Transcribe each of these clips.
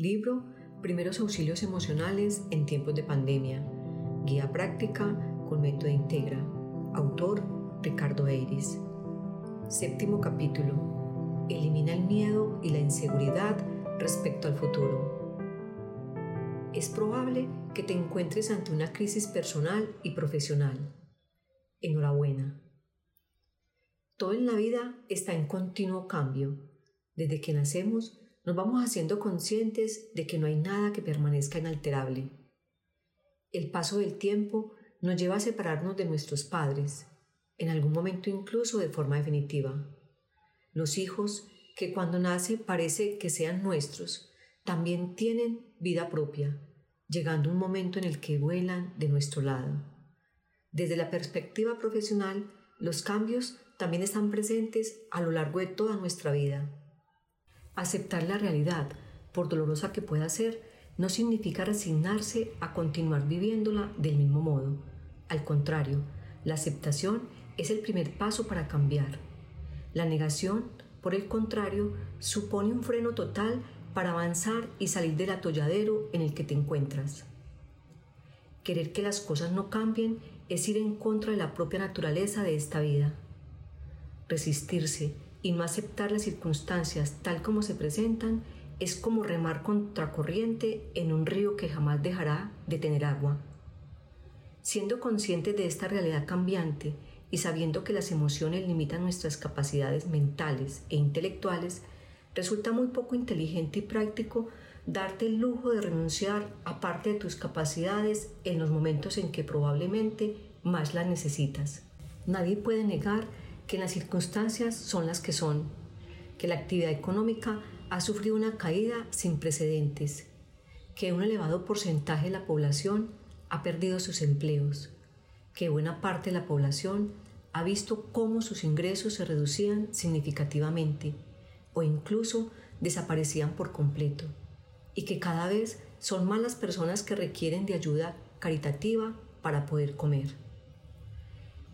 Libro Primeros Auxilios Emocionales en tiempos de pandemia. Guía práctica con método Integra. Autor Ricardo Eiris. Séptimo capítulo. Elimina el miedo y la inseguridad respecto al futuro. Es probable que te encuentres ante una crisis personal y profesional. Enhorabuena. Todo en la vida está en continuo cambio. Desde que nacemos, nos vamos haciendo conscientes de que no hay nada que permanezca inalterable. El paso del tiempo nos lleva a separarnos de nuestros padres, en algún momento incluso de forma definitiva. Los hijos, que cuando nacen parece que sean nuestros, también tienen vida propia, llegando un momento en el que vuelan de nuestro lado. Desde la perspectiva profesional, los cambios también están presentes a lo largo de toda nuestra vida Aceptar la realidad, por dolorosa que pueda ser, no significa resignarse a continuar viviéndola del mismo modo. Al contrario, la aceptación es el primer paso para cambiar. La negación, por el contrario, supone un freno total para avanzar y salir del atolladero en el que te encuentras. Querer que las cosas no cambien es ir en contra de la propia naturaleza de esta vida. Resistirse y no aceptar las circunstancias tal como se presentan es como remar contracorriente en un río que jamás dejará de tener agua. Siendo conscientes de esta realidad cambiante y sabiendo que las emociones limitan nuestras capacidades mentales e intelectuales, resulta muy poco inteligente y práctico darte el lujo de renunciar a parte de tus capacidades en los momentos en que probablemente más las necesitas. Nadie puede negar que las circunstancias son las que son, que la actividad económica ha sufrido una caída sin precedentes, que un elevado porcentaje de la población ha perdido sus empleos, que buena parte de la población ha visto cómo sus ingresos se reducían significativamente o incluso desaparecían por completo, y que cada vez son más las personas que requieren de ayuda caritativa para poder comer.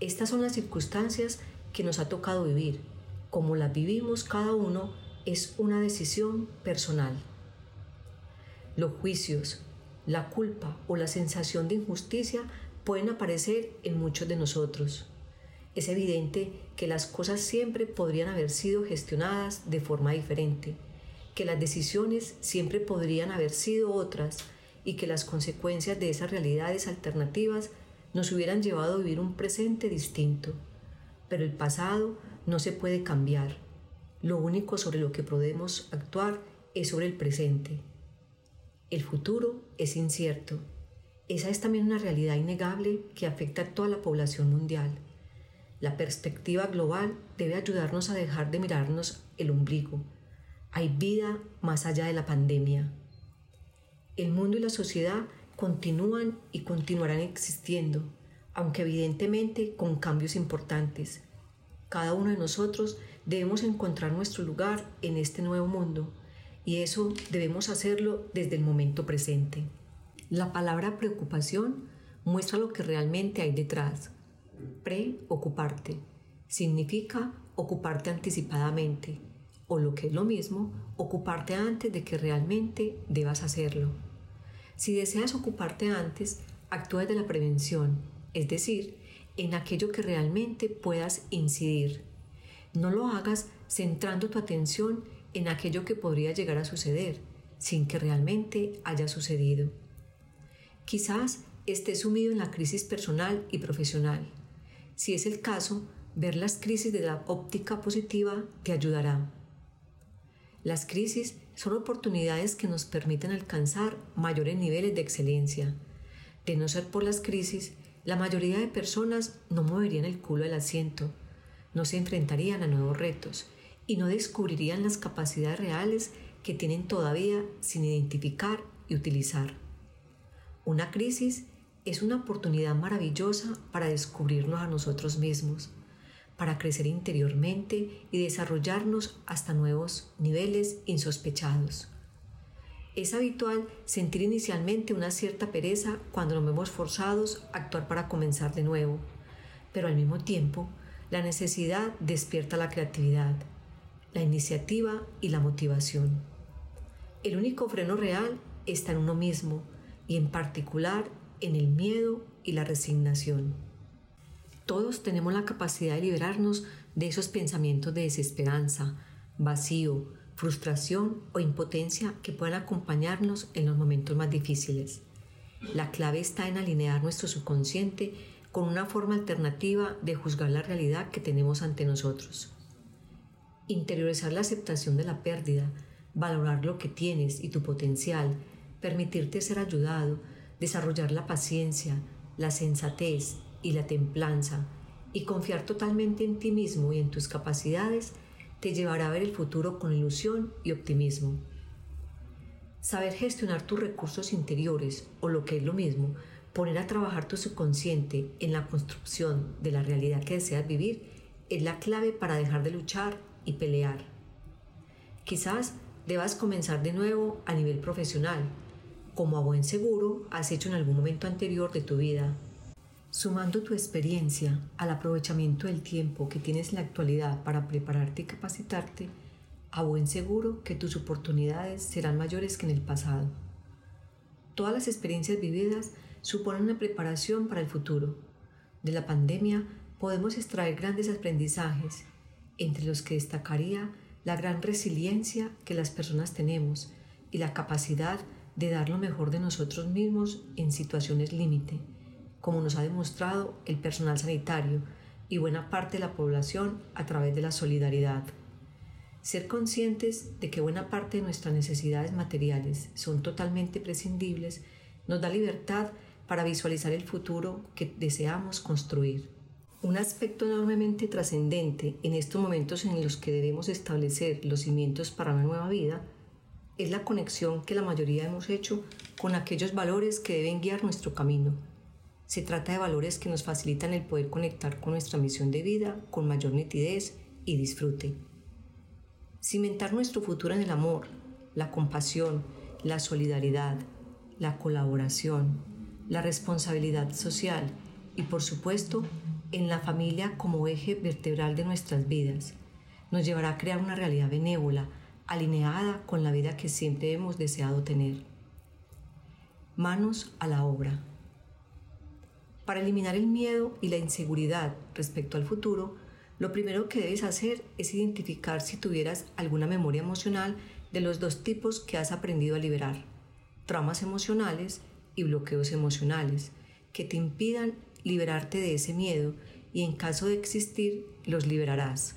Estas son las circunstancias que nos ha tocado vivir, como las vivimos cada uno, es una decisión personal. Los juicios, la culpa o la sensación de injusticia pueden aparecer en muchos de nosotros. Es evidente que las cosas siempre podrían haber sido gestionadas de forma diferente, que las decisiones siempre podrían haber sido otras y que las consecuencias de esas realidades alternativas nos hubieran llevado a vivir un presente distinto pero el pasado no se puede cambiar. Lo único sobre lo que podemos actuar es sobre el presente. El futuro es incierto. Esa es también una realidad innegable que afecta a toda la población mundial. La perspectiva global debe ayudarnos a dejar de mirarnos el ombligo. Hay vida más allá de la pandemia. El mundo y la sociedad continúan y continuarán existiendo aunque evidentemente con cambios importantes. Cada uno de nosotros debemos encontrar nuestro lugar en este nuevo mundo y eso debemos hacerlo desde el momento presente. La palabra preocupación muestra lo que realmente hay detrás. Preocuparte significa ocuparte anticipadamente o lo que es lo mismo, ocuparte antes de que realmente debas hacerlo. Si deseas ocuparte antes, actúa de la prevención es decir, en aquello que realmente puedas incidir. No lo hagas centrando tu atención en aquello que podría llegar a suceder, sin que realmente haya sucedido. Quizás estés sumido en la crisis personal y profesional. Si es el caso, ver las crisis de la óptica positiva te ayudará. Las crisis son oportunidades que nos permiten alcanzar mayores niveles de excelencia. De no ser por las crisis, la mayoría de personas no moverían el culo del asiento, no se enfrentarían a nuevos retos y no descubrirían las capacidades reales que tienen todavía sin identificar y utilizar. Una crisis es una oportunidad maravillosa para descubrirnos a nosotros mismos, para crecer interiormente y desarrollarnos hasta nuevos niveles insospechados. Es habitual sentir inicialmente una cierta pereza cuando nos vemos forzados a actuar para comenzar de nuevo, pero al mismo tiempo la necesidad despierta la creatividad, la iniciativa y la motivación. El único freno real está en uno mismo y en particular en el miedo y la resignación. Todos tenemos la capacidad de liberarnos de esos pensamientos de desesperanza, vacío, frustración o impotencia que puedan acompañarnos en los momentos más difíciles. La clave está en alinear nuestro subconsciente con una forma alternativa de juzgar la realidad que tenemos ante nosotros. Interiorizar la aceptación de la pérdida, valorar lo que tienes y tu potencial, permitirte ser ayudado, desarrollar la paciencia, la sensatez y la templanza, y confiar totalmente en ti mismo y en tus capacidades, te llevará a ver el futuro con ilusión y optimismo. Saber gestionar tus recursos interiores, o lo que es lo mismo, poner a trabajar tu subconsciente en la construcción de la realidad que deseas vivir, es la clave para dejar de luchar y pelear. Quizás debas comenzar de nuevo a nivel profesional, como a buen seguro has hecho en algún momento anterior de tu vida. Sumando tu experiencia al aprovechamiento del tiempo que tienes en la actualidad para prepararte y capacitarte, a buen seguro que tus oportunidades serán mayores que en el pasado. Todas las experiencias vividas suponen una preparación para el futuro. De la pandemia podemos extraer grandes aprendizajes, entre los que destacaría la gran resiliencia que las personas tenemos y la capacidad de dar lo mejor de nosotros mismos en situaciones límite, como nos ha demostrado el personal sanitario y buena parte de la población a través de la solidaridad. Ser conscientes de que buena parte de nuestras necesidades materiales son totalmente prescindibles nos da libertad para visualizar el futuro que deseamos construir. Un aspecto enormemente trascendente en estos momentos en los que debemos establecer los cimientos para una nueva vida es la conexión que la mayoría hemos hecho con aquellos valores que deben guiar nuestro camino. Se trata de valores que nos facilitan el poder conectar con nuestra misión de vida con mayor nitidez y disfrute. Cimentar nuestro futuro en el amor, la compasión, la solidaridad, la colaboración, la responsabilidad social y por supuesto en la familia como eje vertebral de nuestras vidas. Nos llevará a crear una realidad benévola, alineada con la vida que siempre hemos deseado tener. Manos a la obra. Para eliminar el miedo y la inseguridad respecto al futuro, lo primero que debes hacer es identificar si tuvieras alguna memoria emocional de los dos tipos que has aprendido a liberar, traumas emocionales y bloqueos emocionales, que te impidan liberarte de ese miedo y en caso de existir los liberarás.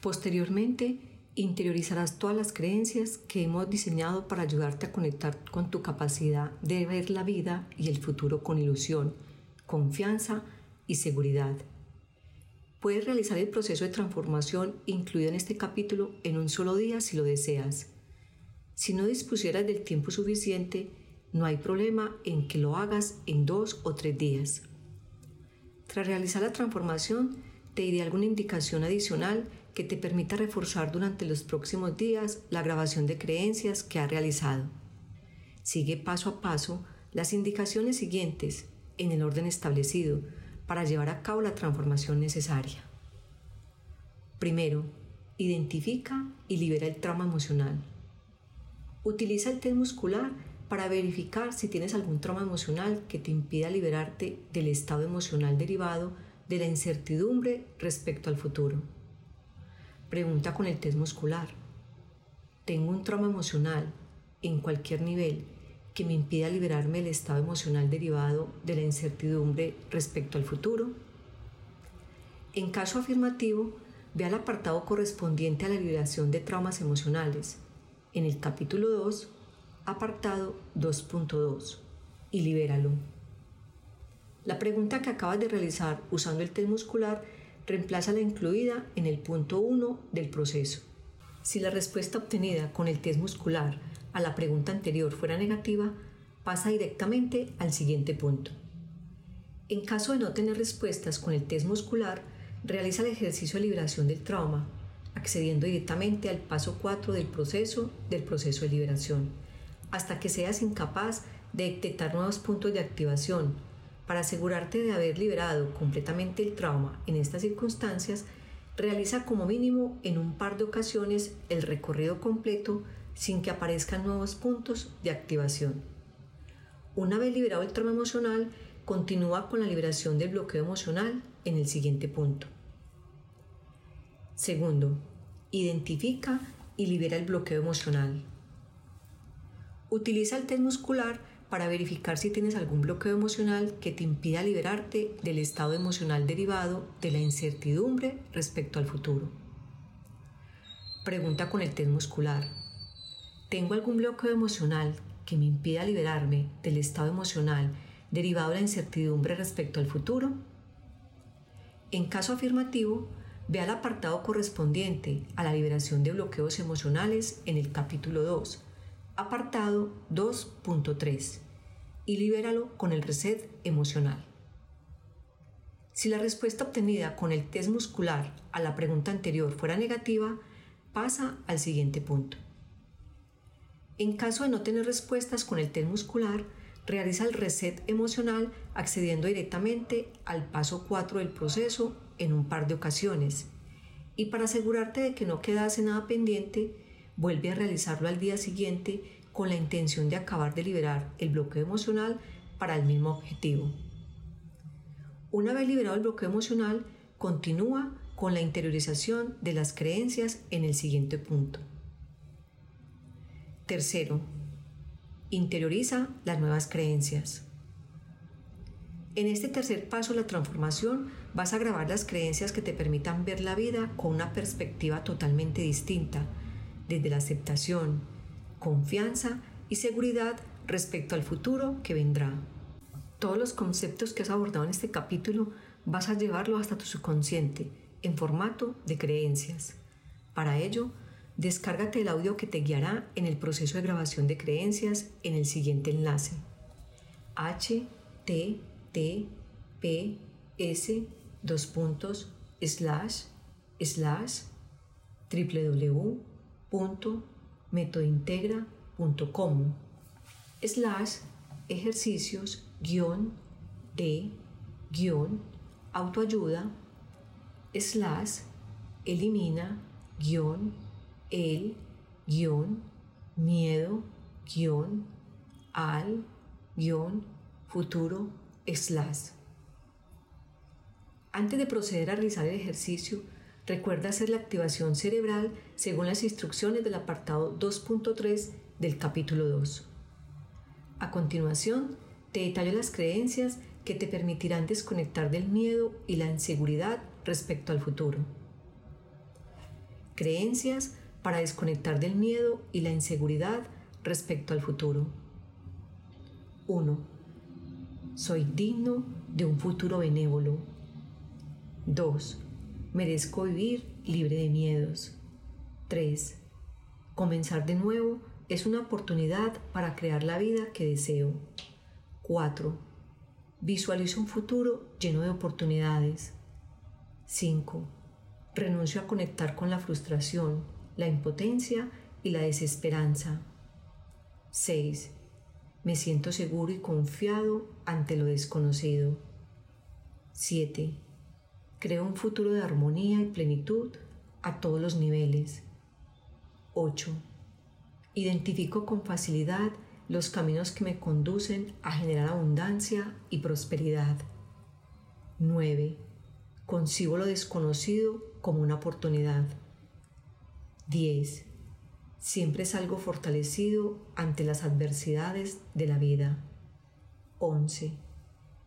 Posteriormente, interiorizarás todas las creencias que hemos diseñado para ayudarte a conectar con tu capacidad de ver la vida y el futuro con ilusión, confianza y seguridad. Puedes realizar el proceso de transformación incluido en este capítulo en un solo día si lo deseas. Si no dispusieras del tiempo suficiente, no hay problema en que lo hagas en dos o tres días. Tras realizar la transformación, te diré alguna indicación adicional que te permita reforzar durante los próximos días la grabación de creencias que has realizado. Sigue paso a paso las indicaciones siguientes en el orden establecido para llevar a cabo la transformación necesaria. Primero, identifica y libera el trauma emocional. Utiliza el test muscular para verificar si tienes algún trauma emocional que te impida liberarte del estado emocional derivado de la incertidumbre respecto al futuro. Pregunta con el test muscular. ¿Tengo un trauma emocional en cualquier nivel que me impida liberarme del estado emocional derivado de la incertidumbre respecto al futuro? En caso afirmativo, ve al apartado correspondiente a la liberación de traumas emocionales. En el capítulo 2 apartado 2.2 y libéralo. La pregunta que acabas de realizar usando el test muscular reemplaza la incluida en el punto 1 del proceso. Si la respuesta obtenida con el test muscular a la pregunta anterior fuera negativa, pasa directamente al siguiente punto. En caso de no tener respuestas con el test muscular, realiza el ejercicio de liberación del trauma, accediendo directamente al paso 4 del proceso del proceso de liberación hasta que seas incapaz de detectar nuevos puntos de activación. Para asegurarte de haber liberado completamente el trauma en estas circunstancias, realiza como mínimo en un par de ocasiones el recorrido completo sin que aparezcan nuevos puntos de activación. Una vez liberado el trauma emocional, continúa con la liberación del bloqueo emocional en el siguiente punto. Segundo, identifica y libera el bloqueo emocional. Utiliza el test muscular para verificar si tienes algún bloqueo emocional que te impida liberarte del estado emocional derivado de la incertidumbre respecto al futuro. Pregunta con el test muscular. ¿Tengo algún bloqueo emocional que me impida liberarme del estado emocional derivado de la incertidumbre respecto al futuro? En caso afirmativo, ve al apartado correspondiente a la liberación de bloqueos emocionales en el capítulo 2 apartado 2.3 y libéralo con el reset emocional. Si la respuesta obtenida con el test muscular a la pregunta anterior fuera negativa, pasa al siguiente punto. En caso de no tener respuestas con el test muscular, realiza el reset emocional accediendo directamente al paso 4 del proceso en un par de ocasiones. Y para asegurarte de que no quedase nada pendiente, vuelve a realizarlo al día siguiente con la intención de acabar de liberar el bloqueo emocional para el mismo objetivo. Una vez liberado el bloqueo emocional, continúa con la interiorización de las creencias en el siguiente punto. Tercero, interioriza las nuevas creencias. En este tercer paso la transformación vas a grabar las creencias que te permitan ver la vida con una perspectiva totalmente distinta, desde la aceptación, confianza y seguridad respecto al futuro que vendrá. Todos los conceptos que has abordado en este capítulo vas a llevarlo hasta tu subconsciente en formato de creencias. Para ello, descárgate el audio que te guiará en el proceso de grabación de creencias en el siguiente enlace. Https dos puntos slash slash www.metointegra.com slash ejercicios guion de guion autoayuda slash elimina guion el guion miedo guion al guion futuro slash. Antes de proceder a realizar el ejercicio, recuerda hacer la activación cerebral según las instrucciones del apartado 2.3 del capítulo 2. A continuación, te detallo las creencias que te permitirán desconectar del miedo y la inseguridad respecto al futuro. Creencias para desconectar del miedo y la inseguridad respecto al futuro. 1. Soy digno de un futuro benévolo. 2. Merezco vivir libre de miedos. 3. Comenzar de nuevo es una oportunidad para crear la vida que deseo. 4. Visualizo un futuro lleno de oportunidades. 5. Renuncio a conectar con la frustración, la impotencia y la desesperanza. 6. Me siento seguro y confiado ante lo desconocido. 7. Creo un futuro de armonía y plenitud a todos los niveles. 8. Identifico con facilidad los caminos que me conducen a generar abundancia y prosperidad. 9. Concibo lo desconocido como una oportunidad. 10. Siempre salgo fortalecido ante las adversidades de la vida. 11.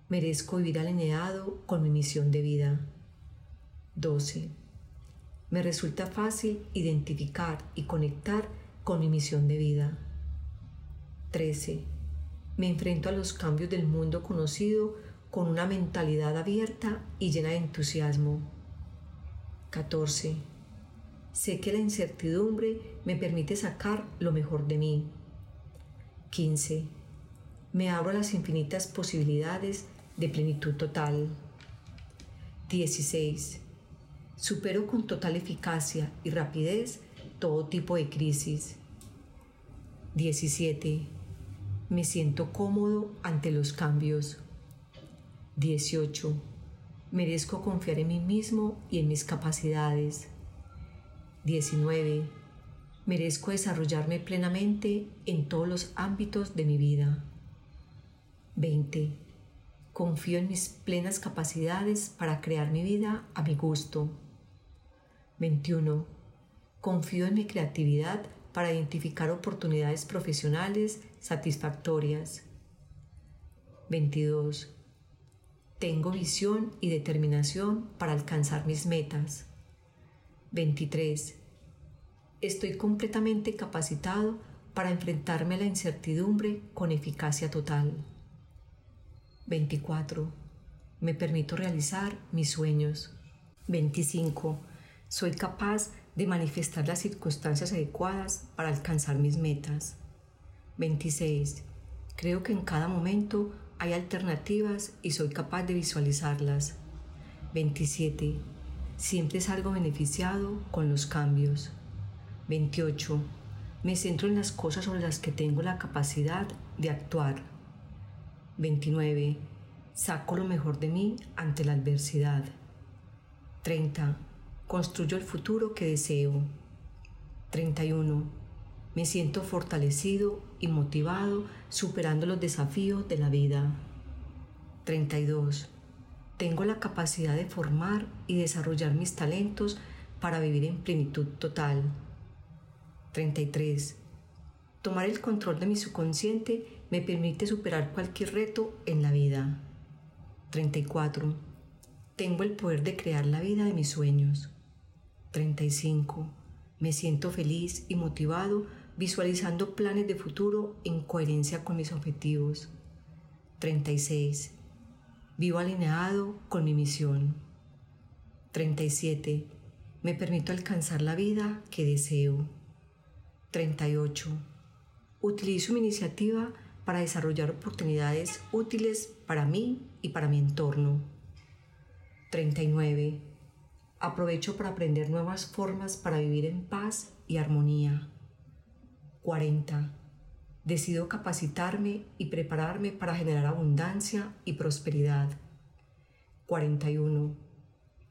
Merezco vivir alineado con mi misión de vida. 12. Me resulta fácil identificar y conectar con mi misión de vida. 13. Me enfrento a los cambios del mundo conocido con una mentalidad abierta y llena de entusiasmo. 14. Sé que la incertidumbre me permite sacar lo mejor de mí. 15. Me abro a las infinitas posibilidades de plenitud total. 16. Supero con total eficacia y rapidez todo tipo de crisis. 17. Me siento cómodo ante los cambios. 18. Merezco confiar en mí mismo y en mis capacidades. 19. Merezco desarrollarme plenamente en todos los ámbitos de mi vida. 20. Confío en mis plenas capacidades para crear mi vida a mi gusto. 21. Confío en mi creatividad para identificar oportunidades profesionales satisfactorias. 22. Tengo visión y determinación para alcanzar mis metas. 23. Estoy completamente capacitado para enfrentarme a la incertidumbre con eficacia total. 24. Me permito realizar mis sueños. 25. Soy capaz de manifestar las circunstancias adecuadas para alcanzar mis metas. 26. Creo que en cada momento hay alternativas y soy capaz de visualizarlas. 27. Siempre salgo beneficiado con los cambios. 28. Me centro en las cosas sobre las que tengo la capacidad de actuar. 29. Saco lo mejor de mí ante la adversidad. 30. Construyo el futuro que deseo. 31. Me siento fortalecido y motivado superando los desafíos de la vida. 32. Tengo la capacidad de formar y desarrollar mis talentos para vivir en plenitud total. 33. Tomar el control de mi subconsciente me permite superar cualquier reto en la vida. 34. Tengo el poder de crear la vida de mis sueños. 35. Me siento feliz y motivado visualizando planes de futuro en coherencia con mis objetivos. 36. Vivo alineado con mi misión. 37. Me permito alcanzar la vida que deseo. 38. Utilizo mi iniciativa para desarrollar oportunidades útiles para mí y para mi entorno. 39. Aprovecho para aprender nuevas formas para vivir en paz y armonía. 40. Decido capacitarme y prepararme para generar abundancia y prosperidad. 41.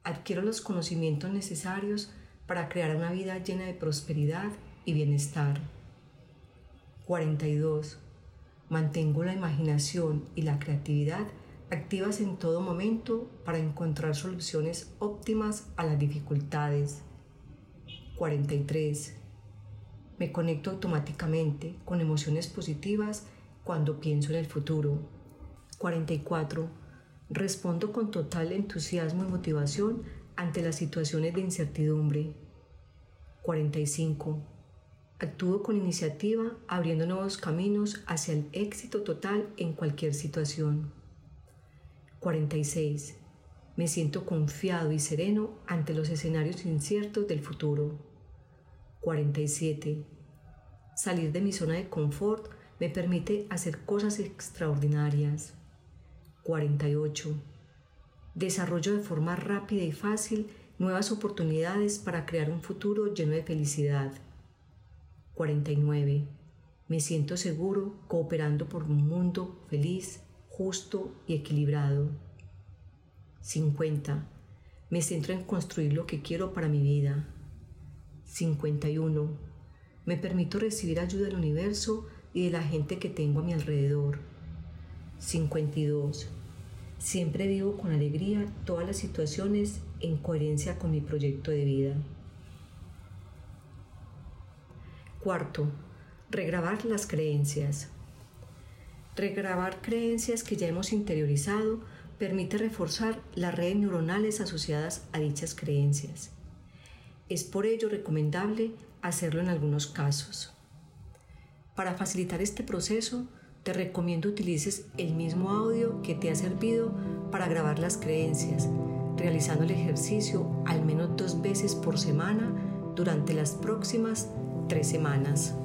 Adquiero los conocimientos necesarios para crear una vida llena de prosperidad y bienestar. 42. Mantengo la imaginación y la creatividad activas en todo momento para encontrar soluciones óptimas a las dificultades. 43. Me conecto automáticamente con emociones positivas cuando pienso en el futuro. 44. Respondo con total entusiasmo y motivación ante las situaciones de incertidumbre. 45. Actúo con iniciativa abriendo nuevos caminos hacia el éxito total en cualquier situación. 46. Me siento confiado y sereno ante los escenarios inciertos del futuro. 47. Salir de mi zona de confort me permite hacer cosas extraordinarias. 48. Desarrollo de forma rápida y fácil nuevas oportunidades para crear un futuro lleno de felicidad. 49. Me siento seguro cooperando por un mundo feliz, justo y equilibrado. 50. Me centro en construir lo que quiero para mi vida. 51. Me permito recibir ayuda del universo y de la gente que tengo a mi alrededor. 52. Siempre vivo con alegría todas las situaciones en coherencia con mi proyecto de vida. Cuarto, regrabar las creencias. Regrabar creencias que ya hemos interiorizado permite reforzar las redes neuronales asociadas a dichas creencias. Es por ello recomendable hacerlo en algunos casos. Para facilitar este proceso, te recomiendo utilices el mismo audio que te ha servido para grabar las creencias, realizando el ejercicio al menos dos veces por semana durante las próximas tres semanas.